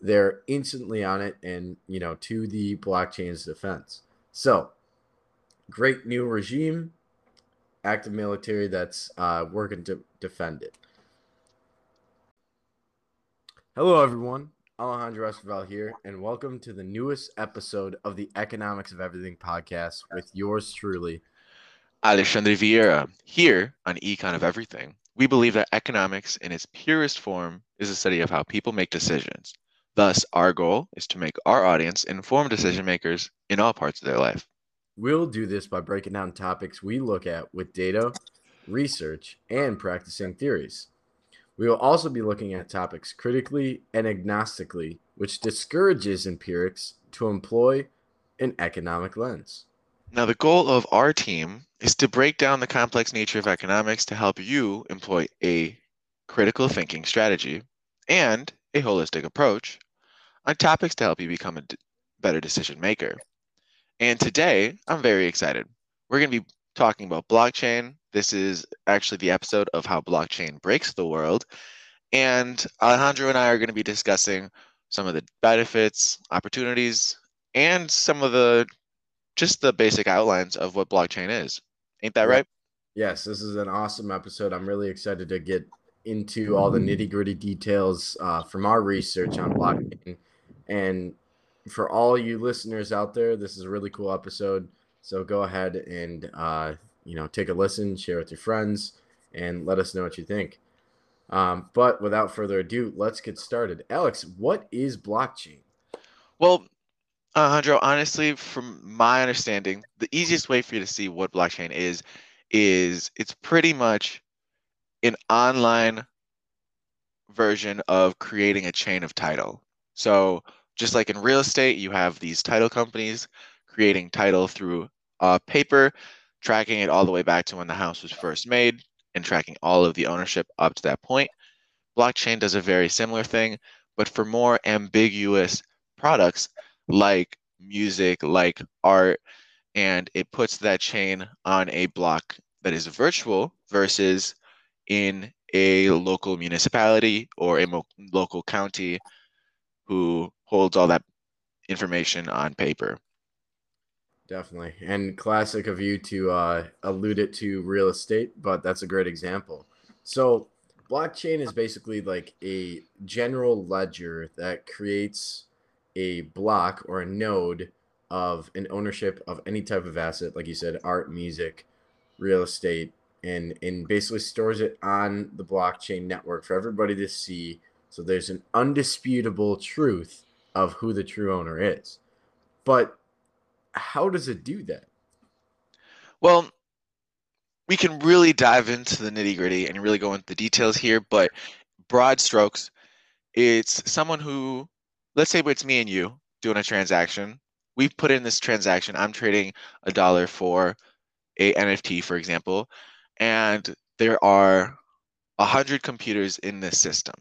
they're instantly on it and you know to the blockchain's defense. So great new regime, active military that's uh, working to defend it. Hello, everyone. Alejandro Esquivel here, and welcome to the newest episode of the Economics of Everything podcast with yours truly, Alexandre Vieira. Here on Econ of Everything, we believe that economics in its purest form is a study of how people make decisions. Thus, our goal is to make our audience informed decision makers in all parts of their life. We'll do this by breaking down topics we look at with data, research, and practicing theories. We will also be looking at topics critically and agnostically, which discourages empirics to employ an economic lens. Now, the goal of our team is to break down the complex nature of economics to help you employ a critical thinking strategy and a holistic approach on topics to help you become a d- better decision maker. And today, I'm very excited. We're going to be talking about blockchain. This is actually the episode of how blockchain breaks the world. And Alejandro and I are going to be discussing some of the benefits, opportunities, and some of the just the basic outlines of what blockchain is. Ain't that right? Yes, this is an awesome episode. I'm really excited to get into all the nitty gritty details uh, from our research on blockchain. And for all you listeners out there, this is a really cool episode. So go ahead and uh, you know take a listen, share with your friends, and let us know what you think. Um, but without further ado, let's get started. Alex, what is blockchain? Well, Alejandro, honestly, from my understanding, the easiest way for you to see what blockchain is is it's pretty much an online version of creating a chain of title. So just like in real estate, you have these title companies creating title through uh, paper, tracking it all the way back to when the house was first made and tracking all of the ownership up to that point. Blockchain does a very similar thing, but for more ambiguous products like music, like art, and it puts that chain on a block that is virtual versus in a local municipality or a mo- local county who holds all that information on paper. Definitely. And classic of you to uh, allude it to real estate, but that's a great example. So, blockchain is basically like a general ledger that creates a block or a node of an ownership of any type of asset, like you said, art, music, real estate, and and basically stores it on the blockchain network for everybody to see. So there's an undisputable truth of who the true owner is. But how does it do that? Well, we can really dive into the nitty gritty and really go into the details here, but broad strokes, it's someone who, let's say it's me and you doing a transaction. We've put in this transaction. I'm trading a dollar for a NFT, for example, and there are a hundred computers in this system.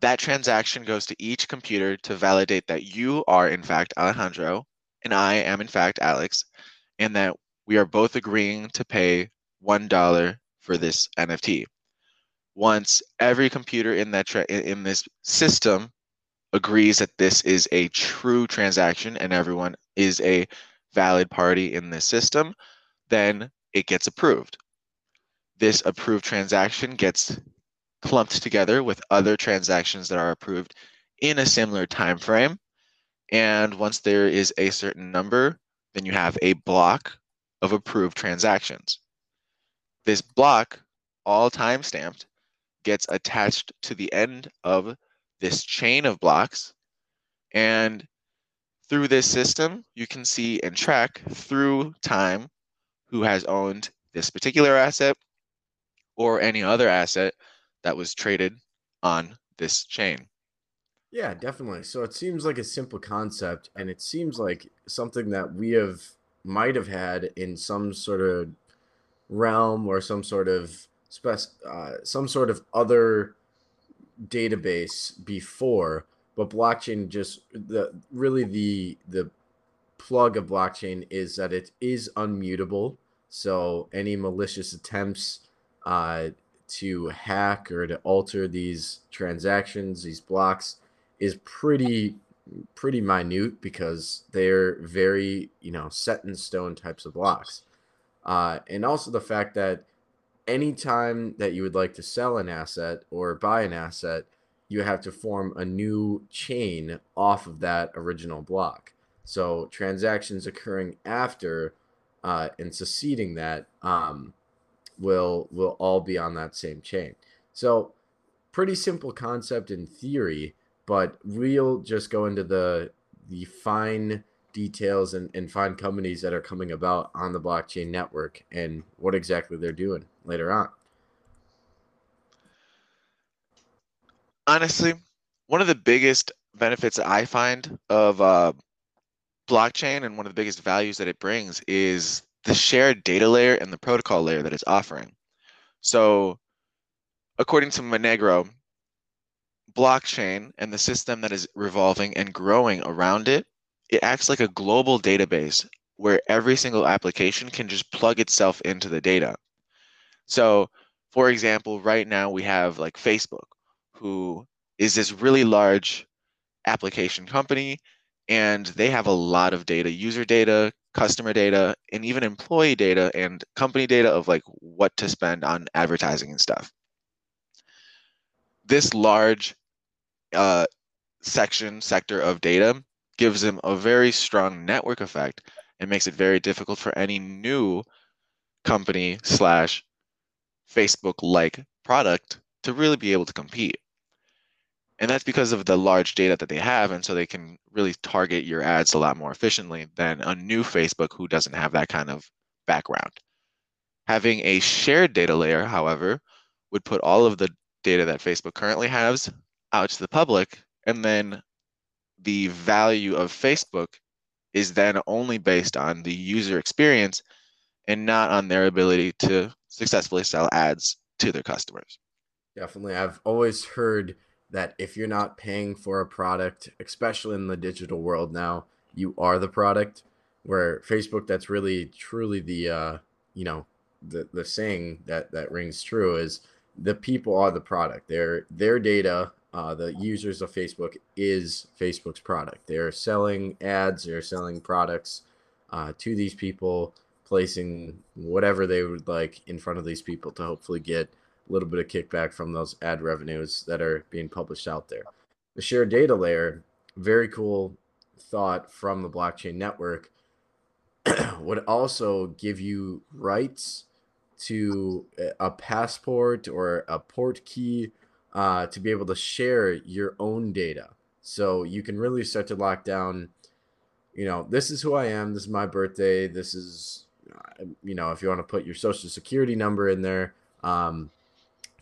That transaction goes to each computer to validate that you are in fact Alejandro and I am in fact Alex, and that we are both agreeing to pay one dollar for this NFT. Once every computer in that tra- in this system agrees that this is a true transaction and everyone is a valid party in this system, then it gets approved. This approved transaction gets clumped together with other transactions that are approved in a similar time frame and once there is a certain number, then you have a block of approved transactions. This block, all time stamped, gets attached to the end of this chain of blocks. And through this system, you can see and track through time who has owned this particular asset or any other asset that was traded on this chain. Yeah, definitely. So it seems like a simple concept, and it seems like something that we have might have had in some sort of realm or some sort of spec, uh, some sort of other database before. But blockchain just the really the the plug of blockchain is that it is unmutable. So any malicious attempts uh, to hack or to alter these transactions, these blocks, is pretty pretty minute because they're very you know set in stone types of blocks. Uh, and also the fact that anytime that you would like to sell an asset or buy an asset you have to form a new chain off of that original block. So transactions occurring after uh, and succeeding that um, will will all be on that same chain so pretty simple concept in theory but we'll just go into the the fine details and, and find companies that are coming about on the blockchain network and what exactly they're doing later on. Honestly, one of the biggest benefits I find of uh, blockchain and one of the biggest values that it brings is the shared data layer and the protocol layer that it's offering. So, according to Monegro, blockchain and the system that is revolving and growing around it, it acts like a global database where every single application can just plug itself into the data. So, for example, right now we have like Facebook, who is this really large application company, and they have a lot of data, user data, customer data, and even employee data and company data of like what to spend on advertising and stuff. This large uh, section sector of data gives them a very strong network effect and makes it very difficult for any new company slash Facebook like product to really be able to compete. And that's because of the large data that they have. And so they can really target your ads a lot more efficiently than a new Facebook who doesn't have that kind of background. Having a shared data layer, however, would put all of the data that Facebook currently has out to the public and then the value of Facebook is then only based on the user experience and not on their ability to successfully sell ads to their customers. Definitely. I've always heard that if you're not paying for a product, especially in the digital world now, you are the product. Where Facebook, that's really truly the uh, you know, the the saying that that rings true is the people are the product. Their their data uh, the users of Facebook is Facebook's product. They're selling ads, they're selling products uh, to these people, placing whatever they would like in front of these people to hopefully get a little bit of kickback from those ad revenues that are being published out there. The shared data layer, very cool thought from the blockchain network, would also give you rights to a passport or a port key uh, to be able to share your own data. So you can really start to lock down, you know, this is who I am, this is my birthday, this is, you know, if you want to put your social security number in there, um,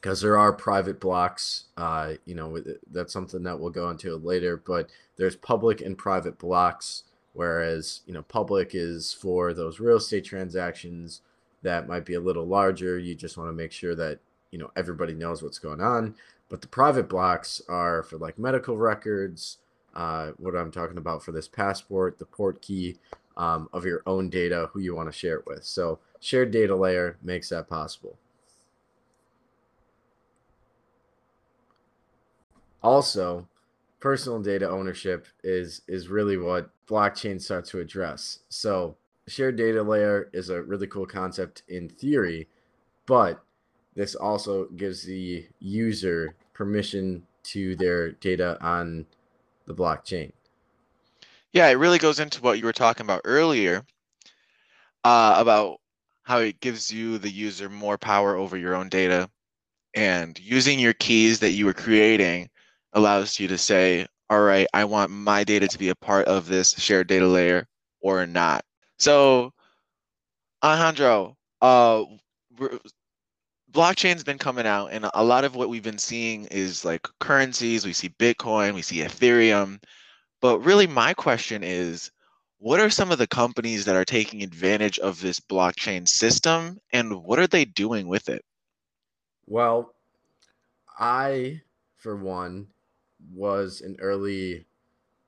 because there are private blocks, uh, you know, that's something that we'll go into later, but there's public and private blocks, whereas, you know, public is for those real estate transactions that might be a little larger. You just want to make sure that, you know, everybody knows what's going on but the private blocks are for like medical records, uh, what I'm talking about for this passport, the port key um, of your own data, who you want to share it with. So shared data layer makes that possible. Also, personal data ownership is is really what blockchain starts to address. So shared data layer is a really cool concept in theory, but this also gives the user permission to their data on the blockchain. Yeah, it really goes into what you were talking about earlier uh, about how it gives you, the user, more power over your own data. And using your keys that you were creating allows you to say, all right, I want my data to be a part of this shared data layer or not. So, Alejandro, uh, blockchain's been coming out and a lot of what we've been seeing is like currencies. We see bitcoin we see ethereum. But really my question is what are some of the companies that are taking advantage of this blockchain system and what are they doing with it? Well i for one was an early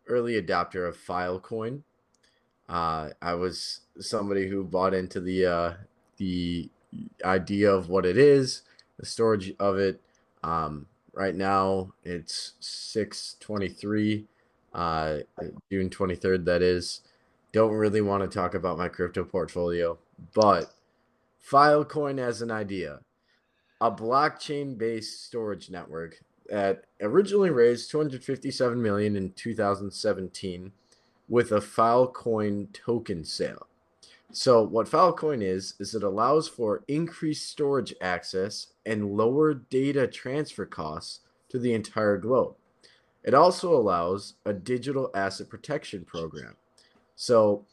early adapter of filecoin uh, i was somebody who bought into the uh, the idea of what it is, the storage of it. Um, Right now, it's 623, uh, June 23rd, that is. Don't really want to talk about my crypto portfolio, but Filecoin as an idea a blockchain based storage network that originally raised 257 million in 2017 with a Filecoin token sale. So what Filecoin is is it allows for increased storage access and lower data transfer costs to the entire globe. It also allows a digital asset protection program. So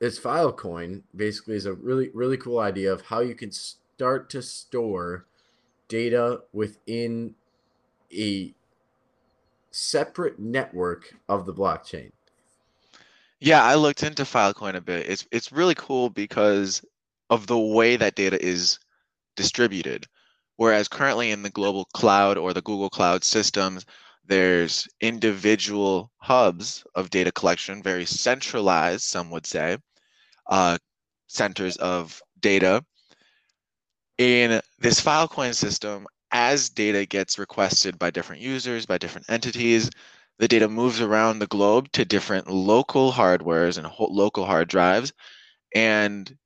this Filecoin basically is a really really cool idea of how you can start to store data within a separate network of the blockchain. Yeah, I looked into Filecoin a bit. It's it's really cool because of the way that data is distributed. Whereas currently in the global cloud or the Google Cloud systems, there's individual hubs of data collection, very centralized, some would say, uh, centers of data in this Filecoin system, as data gets requested by different users, by different entities, the data moves around the globe to different local hardwares and local hard drives, and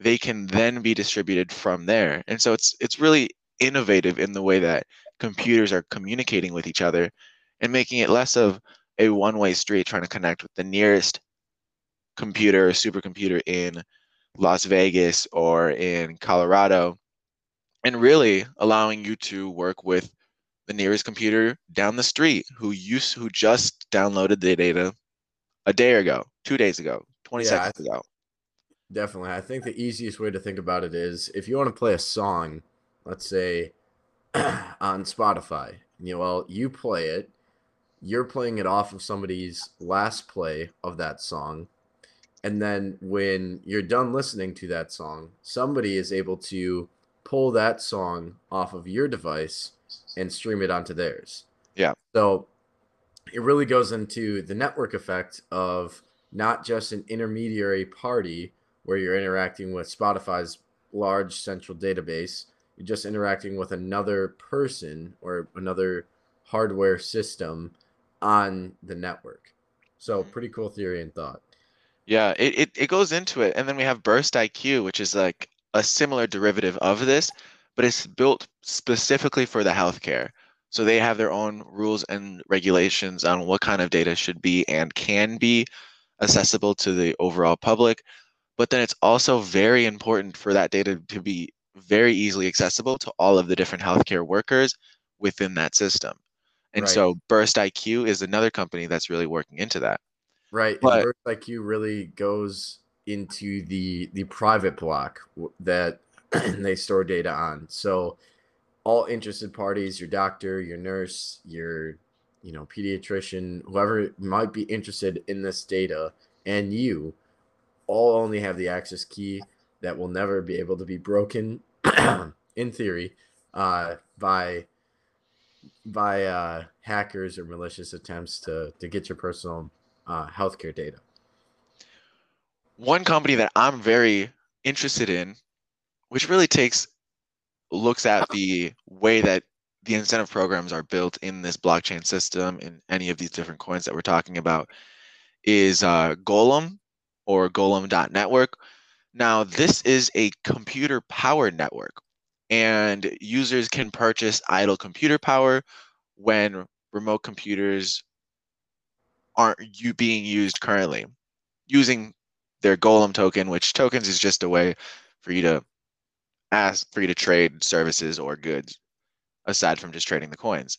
they can then be distributed from there. And so it's it's really innovative in the way that computers are communicating with each other and making it less of a one-way street trying to connect with the nearest computer or supercomputer in Las Vegas or in Colorado and really allowing you to work with the nearest computer down the street who used who just downloaded the data a day ago, two days ago, 20 yeah, seconds th- ago. Definitely. I think the easiest way to think about it is if you want to play a song, let's say on Spotify, you know, well, you play it, you're playing it off of somebody's last play of that song. And then when you're done listening to that song, somebody is able to pull that song off of your device and stream it onto theirs. Yeah. So it really goes into the network effect of not just an intermediary party where you're interacting with Spotify's large central database, you're just interacting with another person or another hardware system on the network. So mm-hmm. pretty cool theory and thought. Yeah, it, it, it goes into it. And then we have Burst IQ, which is like a similar derivative of this, but it's built specifically for the healthcare. So they have their own rules and regulations on what kind of data should be and can be accessible to the overall public. But then it's also very important for that data to be very easily accessible to all of the different healthcare workers within that system. And right. so Burst IQ is another company that's really working into that. Right. But, Burst IQ really goes into the the private block that they store data on. So all interested parties, your doctor, your nurse, your you know pediatrician, whoever might be interested in this data, and you all only have the access key that will never be able to be broken in theory uh, by by uh, hackers or malicious attempts to to get your personal uh, healthcare data one company that I'm very interested in, which really takes looks at the way that the incentive programs are built in this blockchain system in any of these different coins that we're talking about, is uh, Golem or Golem.network. Now, this is a computer powered network, and users can purchase idle computer power when remote computers aren't you being used currently using their Golem token, which tokens is just a way for you to ask for you to trade services or goods aside from just trading the coins.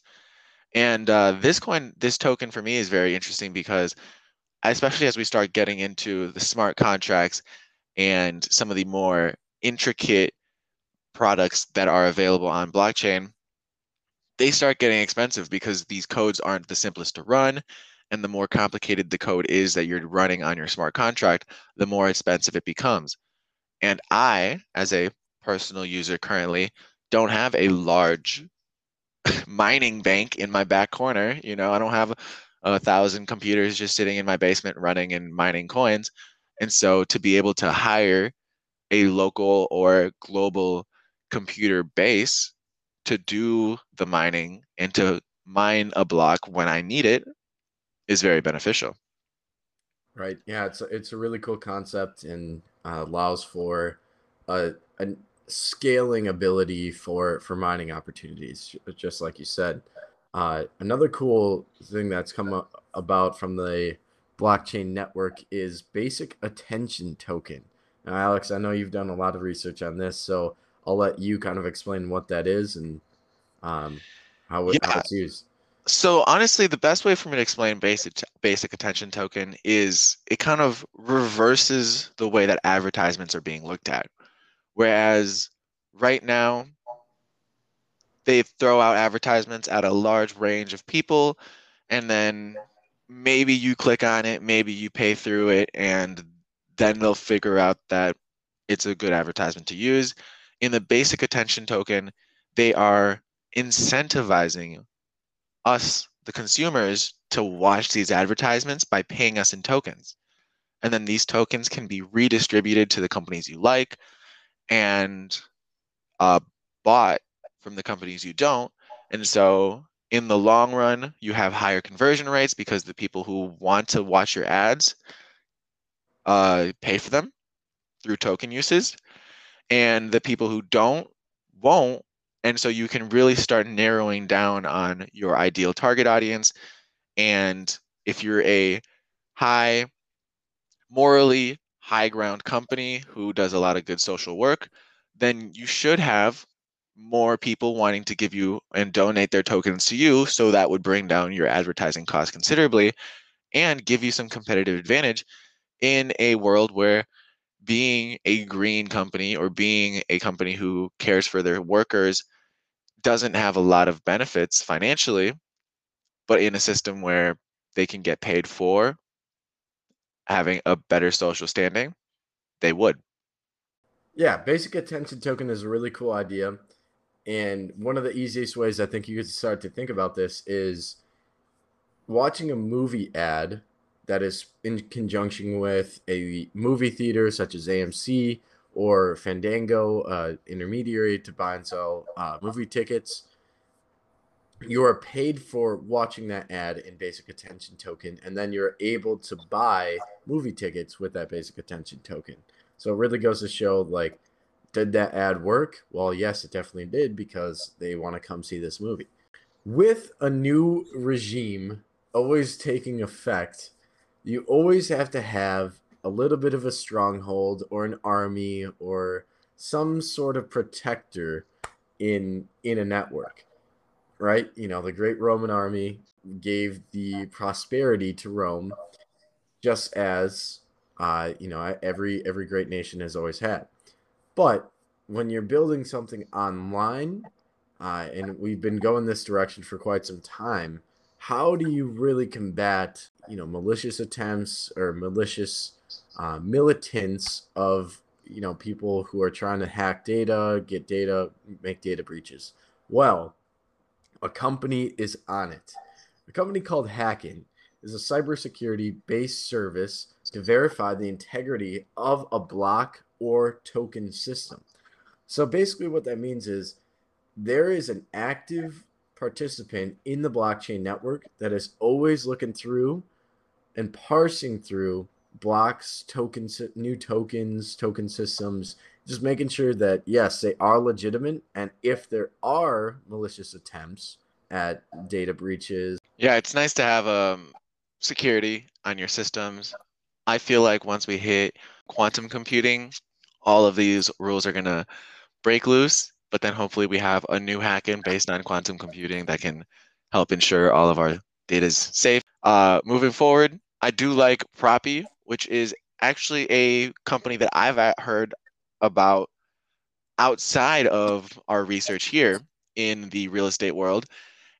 And uh, this coin, this token for me is very interesting because, especially as we start getting into the smart contracts and some of the more intricate products that are available on blockchain, they start getting expensive because these codes aren't the simplest to run and the more complicated the code is that you're running on your smart contract, the more expensive it becomes. And I, as a personal user currently, don't have a large mining bank in my back corner. You know, I don't have a thousand computers just sitting in my basement running and mining coins. And so to be able to hire a local or global computer base to do the mining and to mine a block when I need it is very beneficial. Right. Yeah, it's a, it's a really cool concept and uh, allows for a, a scaling ability for for mining opportunities, just like you said. Uh, another cool thing that's come about from the blockchain network is basic attention token. Now, Alex, I know you've done a lot of research on this, so I'll let you kind of explain what that is and um, how, it, yeah. how it's used. So honestly, the best way for me to explain basic basic attention token is it kind of reverses the way that advertisements are being looked at. Whereas right now, they throw out advertisements at a large range of people, and then maybe you click on it, maybe you pay through it, and then they'll figure out that it's a good advertisement to use. In the basic attention token, they are incentivizing us, the consumers, to watch these advertisements by paying us in tokens. And then these tokens can be redistributed to the companies you like and uh, bought from the companies you don't. And so in the long run, you have higher conversion rates because the people who want to watch your ads uh, pay for them through token uses. And the people who don't won't and so you can really start narrowing down on your ideal target audience. And if you're a high, morally high ground company who does a lot of good social work, then you should have more people wanting to give you and donate their tokens to you. So that would bring down your advertising costs considerably and give you some competitive advantage in a world where being a green company or being a company who cares for their workers doesn't have a lot of benefits financially, but in a system where they can get paid for having a better social standing, they would. Yeah, basic attention token is a really cool idea. And one of the easiest ways I think you could start to think about this is watching a movie ad that is in conjunction with a movie theater such as AMC or Fandango, uh, intermediary to buy and sell uh, movie tickets. You are paid for watching that ad in basic attention token, and then you're able to buy movie tickets with that basic attention token. So it really goes to show like, did that ad work? Well, yes, it definitely did because they want to come see this movie. With a new regime always taking effect, you always have to have a little bit of a stronghold or an army or some sort of protector in in a network right? You know the great roman army gave the prosperity to rome just as uh, you know every every great nation has always had. But when you're building something online uh, and we've been going this direction for quite some time how do you really combat you know malicious attempts or malicious uh, militants of you know people who are trying to hack data, get data, make data breaches. Well, a company is on it. A company called Hacken is a cybersecurity based service to verify the integrity of a block or token system. So basically, what that means is there is an active participant in the blockchain network that is always looking through and parsing through blocks, tokens, new tokens, token systems, just making sure that yes, they are legitimate, and if there are malicious attempts at data breaches. Yeah, it's nice to have um, security on your systems. I feel like once we hit quantum computing, all of these rules are gonna break loose. But then hopefully we have a new Hacken based on quantum computing that can help ensure all of our data is safe. Uh, moving forward, I do like Propy, which is actually a company that I've heard about outside of our research here in the real estate world.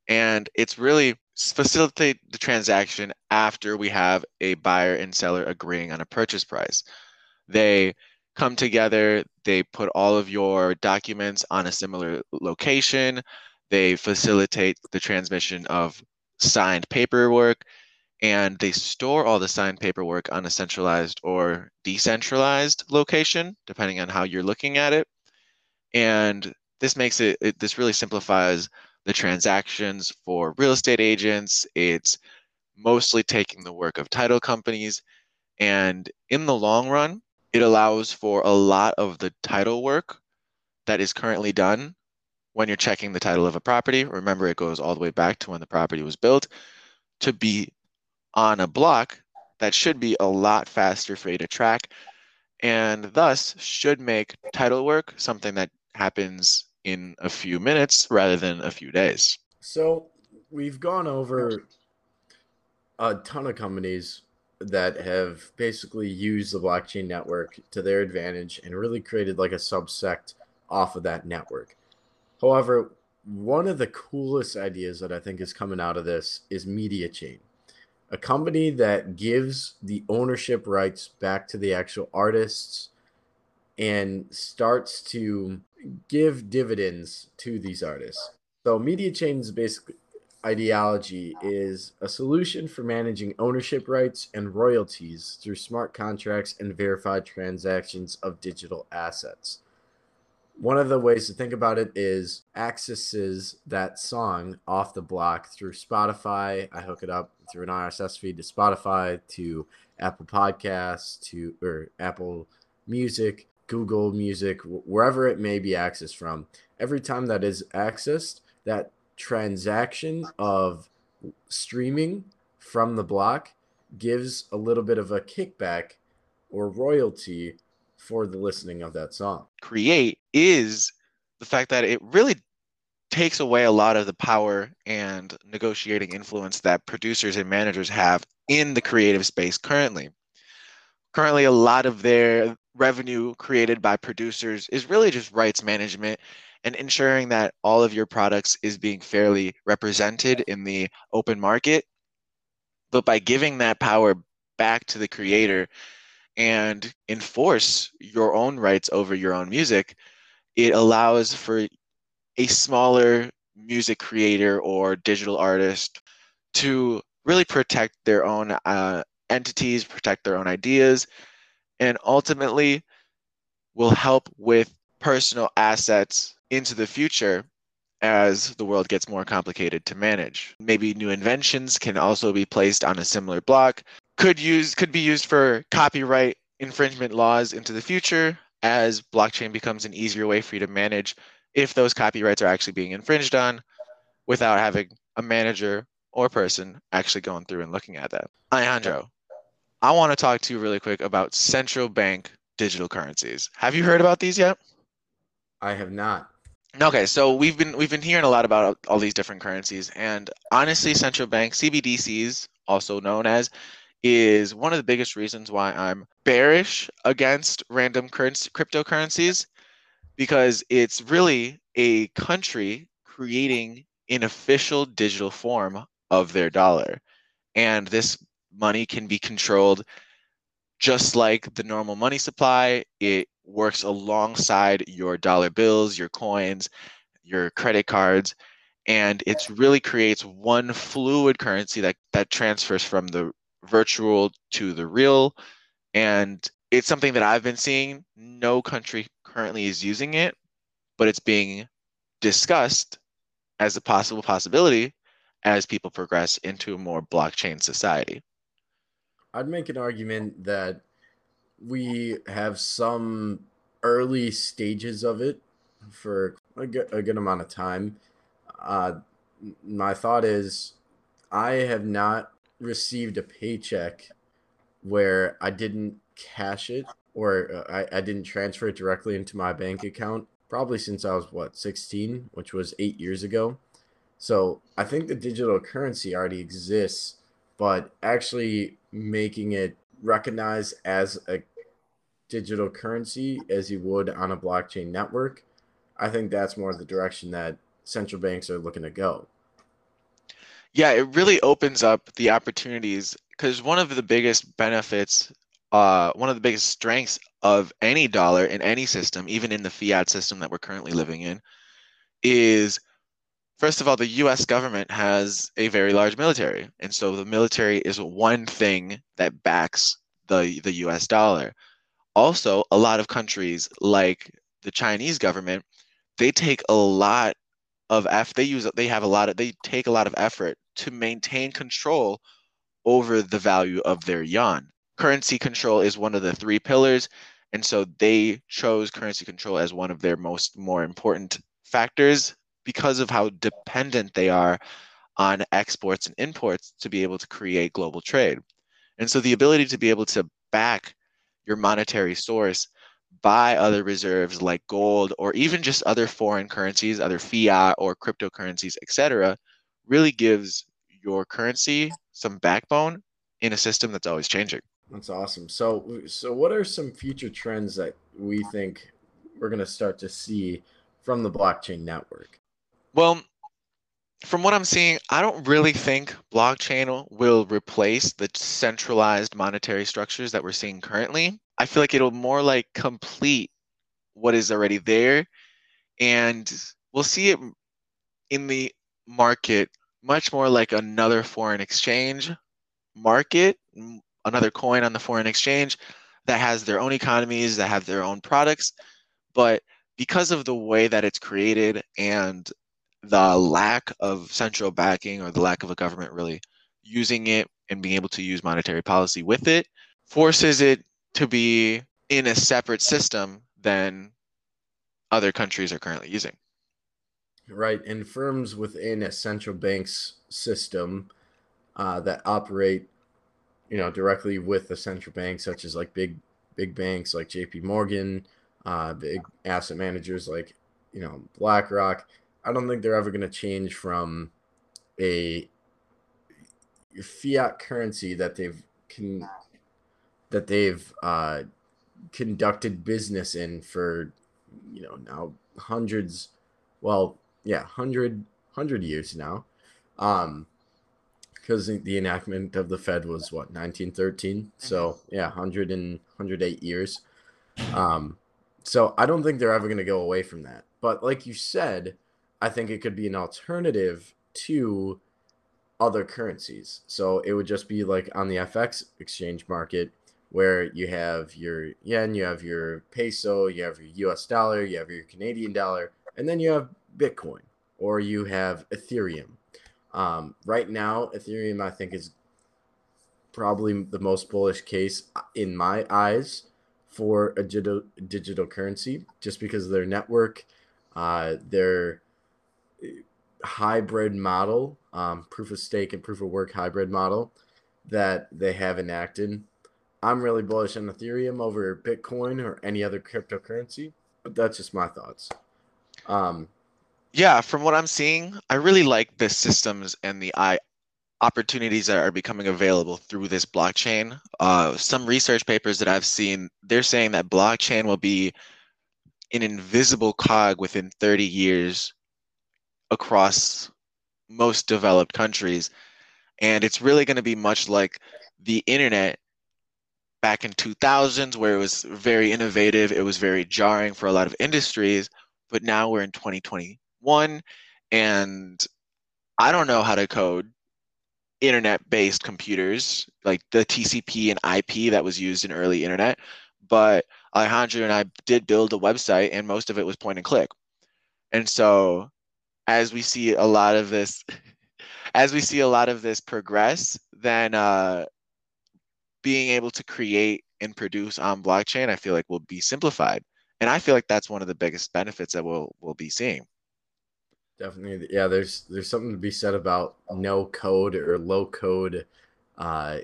And it's really facilitate the transaction after we have a buyer and seller agreeing on a purchase price. They come together, they put all of your documents on a similar location, they facilitate the transmission of signed paperwork, and they store all the signed paperwork on a centralized or decentralized location, depending on how you're looking at it. And this makes it, it this really simplifies the transactions for real estate agents. It's mostly taking the work of title companies. And in the long run, it allows for a lot of the title work that is currently done when you're checking the title of a property. Remember, it goes all the way back to when the property was built to be on a block that should be a lot faster for you to track and thus should make title work something that happens in a few minutes rather than a few days. So we've gone over a ton of companies that have basically used the blockchain network to their advantage and really created like a subsect off of that network. However, one of the coolest ideas that I think is coming out of this is Mediachain, a company that gives the ownership rights back to the actual artists and starts to give dividends to these artists. So Mediachain's basically ideology is a solution for managing ownership rights and royalties through smart contracts and verified transactions of digital assets. One of the ways to think about it is accesses that song off the block through Spotify. I hook it up through an RSS feed to Spotify, to Apple Podcasts, to or Apple Music, Google Music, wherever it may be accessed from. Every time that is accessed, that transaction of streaming from the block gives a little bit of a kickback or royalty for the listening of that song. Create is the fact that it really takes away a lot of the power and negotiating influence that producers and managers have in the creative space currently. Currently, a lot of their revenue created by producers is really just rights management and ensuring that all of your products is being fairly represented in the open market. But by giving that power back to the creator and enforce your own rights over your own music, it allows for a smaller music creator or digital artist to really protect their own uh, entities, protect their own ideas, and ultimately will help with personal assets into the future as the world gets more complicated to manage. Maybe new inventions can also be placed on a similar block. Could use could be used for copyright infringement laws into the future as blockchain becomes an easier way for you to manage if those copyrights are actually being infringed on without having a manager or person actually going through and looking at that. Alejandro, I want to talk to you really quick about central bank digital currencies. Have you heard about these yet? I have not. Okay, so we've been we've been hearing a lot about all these different currencies, and honestly, central bank CBDCs, also known as, is one of the biggest reasons why I'm bearish against random currency, cryptocurrencies, because it's really a country creating an official digital form of their dollar, and this money can be controlled just like the normal money supply. It works alongside your dollar bills, your coins, your credit cards, and it really creates one fluid currency that, that transfers from the virtual to the real. And it's something that I've been seeing. No country currently is using it, but it's being discussed as a possible possibility as people progress into a more blockchain society. I'd make an argument that we have some early stages of it for a good, a good amount of time. Uh, my thought is, I have not received a paycheck where I didn't cash it or uh, I, I didn't transfer it directly into my bank account probably since I was what 16, which was eight years ago. So I think the digital currency already exists, but actually making it recognized as a digital currency as you would on a blockchain network, I think that's more the direction that central banks are looking to go. Yeah, it really opens up the opportunities because one of the biggest benefits, uh, one of the biggest strengths of any dollar in any system, even in the fiat system that we're currently living in, is first of all, the US government has a very large military. And so the military is one thing that backs the, the US dollar. Also, a lot of countries like the Chinese government they take a lot of f they use they have a lot of they take a lot of effort to maintain control over the value of their yuan. Currency control is one of the three pillars, and so they chose currency control as one of their most more important factors because of how dependent they are on exports and imports to be able to create global trade. And so the ability to be able to back your monetary source by other reserves like gold or even just other foreign currencies, other fiat or cryptocurrencies, etc., really gives your currency some backbone in a system that's always changing. That's awesome. So, so what are some future trends that we think we're going to start to see from the blockchain network? Well, from what I'm seeing, I don't really think blockchain will replace the centralized monetary structures that we're seeing currently. I feel like it'll more like complete what is already there. And we'll see it in the market much more like another foreign exchange market, another coin on the foreign exchange that has their own economies, that have their own products. But because of the way that it's created and the lack of central backing or the lack of a government really using it and being able to use monetary policy with it forces it to be in a separate system than other countries are currently using. Right. And firms within a central bank's system uh, that operate, you know, directly with the central bank, such as like big, big banks like JP Morgan, uh, big asset managers like, you know, BlackRock, I don't think they're ever going to change from a fiat currency that they've can that they've uh, conducted business in for you know now hundreds well yeah 100 100 years now. Um because the enactment of the fed was what 1913 so mm-hmm. yeah 100 and 108 years um so i don't think they're ever going to go away from that but like you said I think it could be an alternative to other currencies. So it would just be like on the FX exchange market where you have your yen, you have your peso, you have your US dollar, you have your Canadian dollar, and then you have Bitcoin or you have Ethereum. Um, right now, Ethereum, I think, is probably the most bullish case in my eyes for a digital, digital currency just because of their network, uh, their hybrid model, um, proof of stake and proof of work hybrid model that they have enacted. I'm really bullish on Ethereum over Bitcoin or any other cryptocurrency, but that's just my thoughts. Um, yeah, from what I'm seeing, I really like the systems and the I opportunities that are becoming available through this blockchain. Uh, some research papers that I've seen, they're saying that blockchain will be an invisible cog within 30 years across most developed countries. And it's really going to be much like the internet back in 2000s where it was very innovative, it was very jarring for a lot of industries, but now we're in 2021 and I don't know how to code internet based computers like the TCP and IP that was used in early internet, but Alejandro and I did build a website and most of it was point and click. And so as we see a lot of this as we see a lot of this progress then uh, being able to create and produce on blockchain i feel like will be simplified and i feel like that's one of the biggest benefits that we'll we'll be seeing definitely yeah there's there's something to be said about no code or low code uh,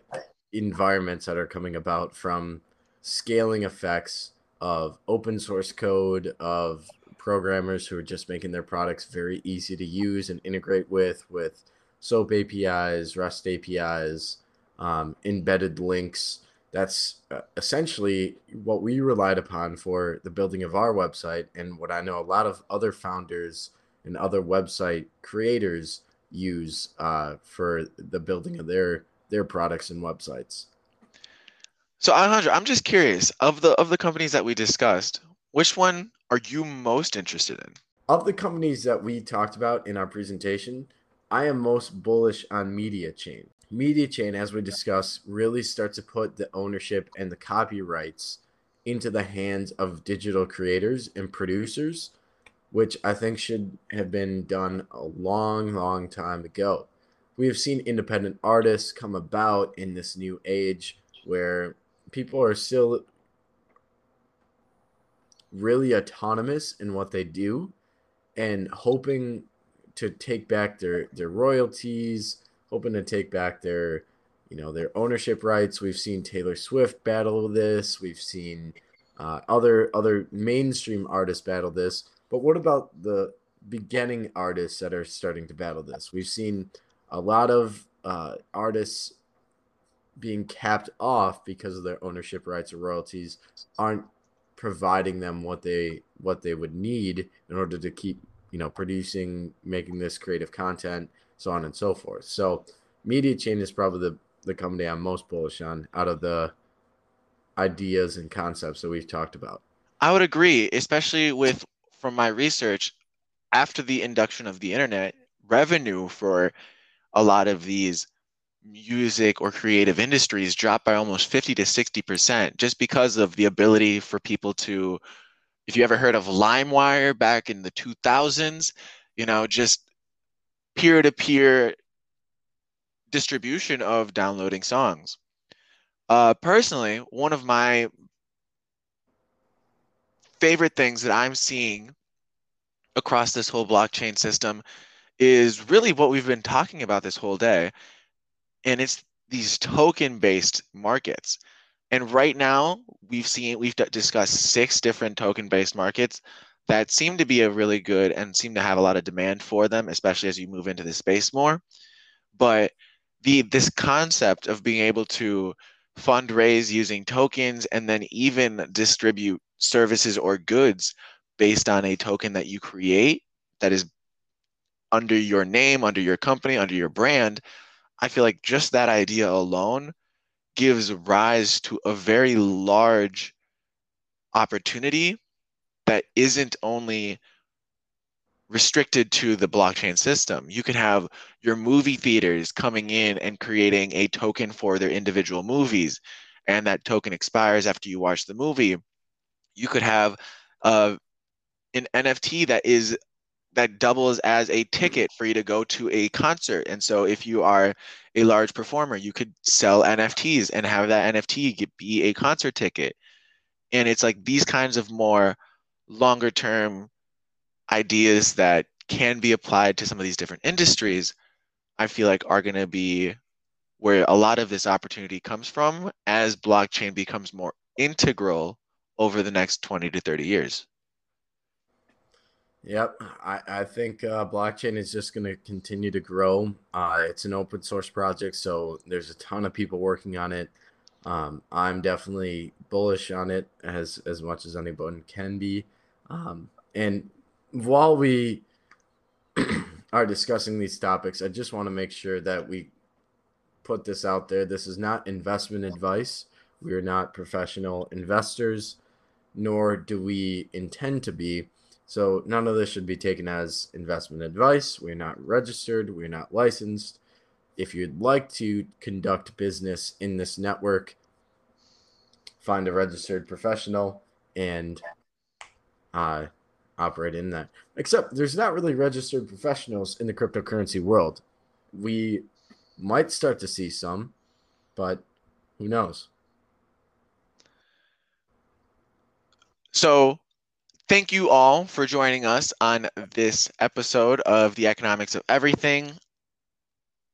environments that are coming about from scaling effects of open source code of programmers who are just making their products very easy to use and integrate with, with SOAP APIs, REST APIs, um, embedded links. That's uh, essentially what we relied upon for the building of our website, and what I know a lot of other founders and other website creators use uh, for the building of their their products and websites. So Alejandro, I'm just curious of the of the companies that we discussed, which one are you most interested in? Of the companies that we talked about in our presentation, I am most bullish on Media Chain. Media Chain, as we discussed, really starts to put the ownership and the copyrights into the hands of digital creators and producers. Which I think should have been done a long, long time ago. We have seen independent artists come about in this new age where people are still really autonomous in what they do and hoping to take back their their royalties, hoping to take back their you know their ownership rights. We've seen Taylor Swift battle this. We've seen uh, other other mainstream artists battle this. But what about the beginning artists that are starting to battle this? We've seen a lot of uh, artists being capped off because of their ownership rights or royalties aren't providing them what they what they would need in order to keep you know producing making this creative content so on and so forth so Mediachain is probably the the company i'm most bullish on out of the ideas and concepts that we've talked about i would agree especially with from my research after the induction of the internet revenue for a lot of these music or creative industries dropped by almost 50 to 60% just because of the ability for people to if you ever heard of LimeWire back in the 2000s, you know, just peer to peer distribution of downloading songs. Uh, personally, one of my favorite things that I'm seeing across this whole blockchain system is really what we've been talking about this whole day, and it's these token based markets. And right now, we've seen we've discussed six different token based markets that seem to be a really good and seem to have a lot of demand for them, especially as you move into the space more. But the this concept of being able to fundraise using tokens and then even distribute services or goods based on a token that you create that is under your name, under your company, under your brand I feel like just that idea alone gives rise to a very large opportunity that isn't only restricted to the blockchain system. You could have your movie theaters coming in and creating a token for their individual movies, and that token expires after you watch the movie. You could have uh, an NFT that is that doubles as a ticket for you to go to a concert. And so if you are a large performer, you could sell NFTs and have that NFT be a concert ticket. And it's like these kinds of more longer term ideas that can be applied to some of these different industries, I feel like are going to be where a lot of this opportunity comes from as blockchain becomes more integral over the next 20 to 30 years. Yep, I, I think uh, blockchain is just going to continue to grow. Uh, it's an open source project, so there's a ton of people working on it. Um, I'm definitely bullish on it as as much as anyone can be. Um, and while we are discussing these topics, I just want to make sure that we put this out there. This is not investment advice. We are not professional investors, nor do we intend to be. So none of this should be taken as investment advice. We're not registered, we're not licensed. If you'd like to conduct business in this network, find a registered professional and uh, operate in that. Except there's not really registered professionals in the cryptocurrency world. We might start to see some, but who knows? So Thank you all for joining us on this episode of the Economics of Everything.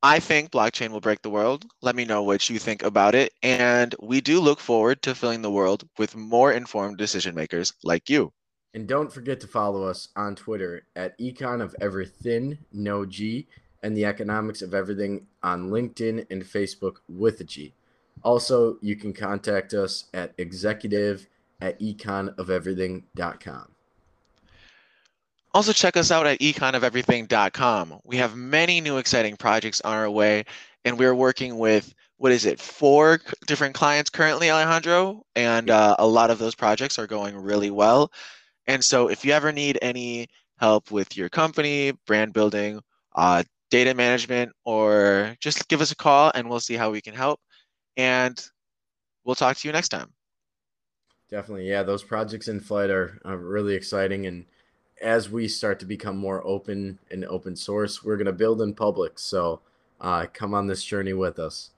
I think blockchain will break the world. Let me know what you think about it. And we do look forward to filling the world with more informed decision makers like you. And don't forget to follow us on Twitter at Econ of Everything, no G, and the Economics of Everything on LinkedIn and Facebook with a G. Also, you can contact us at executive at econofeverything.com. Also, check us out at econofeverything.com. We have many new exciting projects on our way, and we're working with what is it, four different clients currently, Alejandro? And uh, a lot of those projects are going really well. And so, if you ever need any help with your company, brand building, uh, data management, or just give us a call and we'll see how we can help. And we'll talk to you next time. Definitely. Yeah, those projects in flight are, are really exciting. And as we start to become more open and open source, we're going to build in public. So uh, come on this journey with us.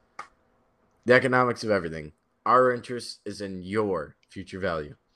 The economics of everything. Our interest is in your future value.